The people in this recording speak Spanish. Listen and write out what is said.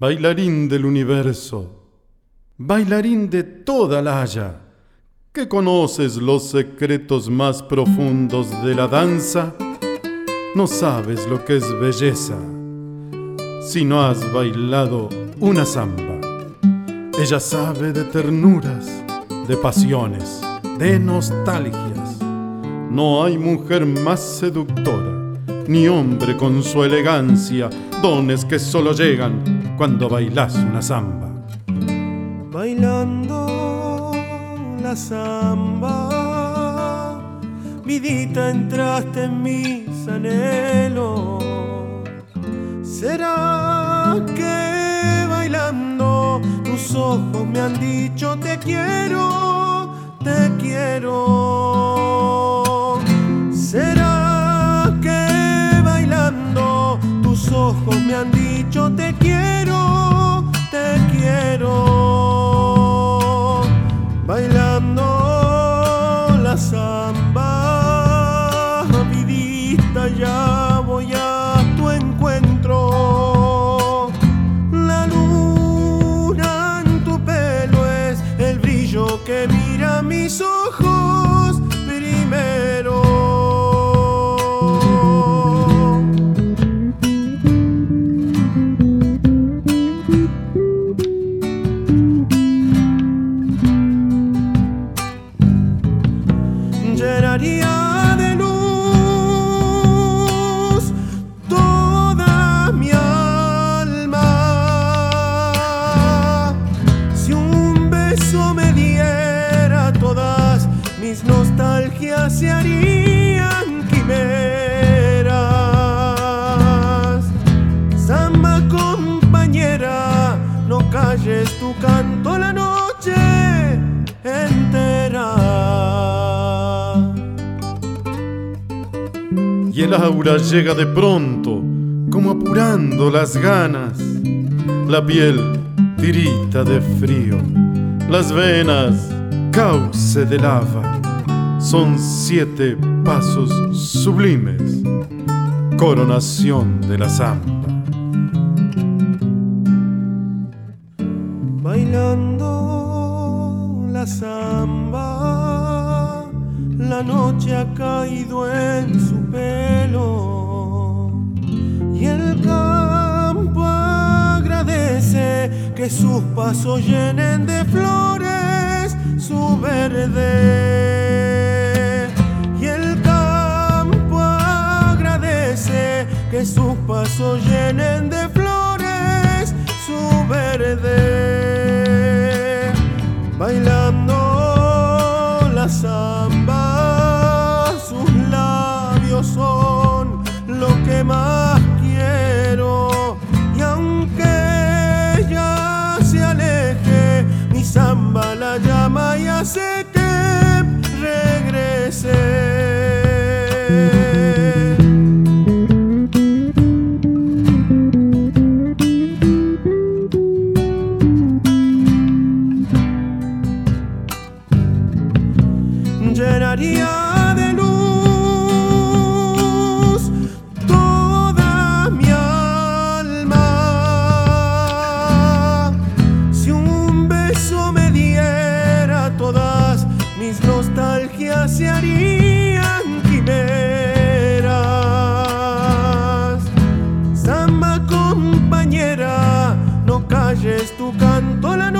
Bailarín del universo, bailarín de toda la haya, que conoces los secretos más profundos de la danza, no sabes lo que es belleza si no has bailado una samba. Ella sabe de ternuras, de pasiones, de nostalgias. No hay mujer más seductora, ni hombre con su elegancia, dones que solo llegan cuando bailas una samba. Bailando la samba, vidita entraste en mis anhelos. ¿Será que bailando tus ojos me han dicho te quiero, te quiero? ¿Será que mira mis ojos mis nostalgias se harían quimeras. Samba compañera, no calles tu canto la noche entera. Y el aura llega de pronto, como apurando las ganas. La piel tirita de frío, las venas cauce de lava. Son siete pasos sublimes, coronación de la samba. Bailando la samba, la noche ha caído en su pelo y el campo agradece que sus pasos llenen de flores su verde. Que sus pasos llenen de flores su verde. Bailando la samba, sus labios son lo que más quiero. Y aunque ella se aleje, mi samba la llama y hace que regrese. De luz toda mi alma. Si un beso me diera todas mis nostalgias se harían quimeras. Samba compañera, no calles tu canto la noche